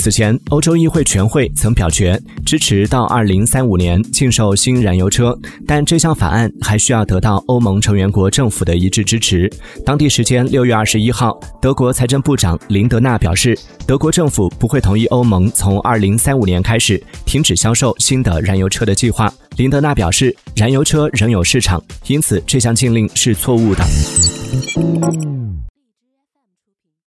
此前，欧洲议会全会曾表决支持到2035年禁售新燃油车，但这项法案还需要得到欧盟成员国政府的一致支持。当地时间6月21号，德国财政部长林德纳表示，德国政府不会同意欧盟从2035年开始停止销售新的燃油车的计划。林德纳表示，燃油车仍有市场，因此这项禁令是错误的。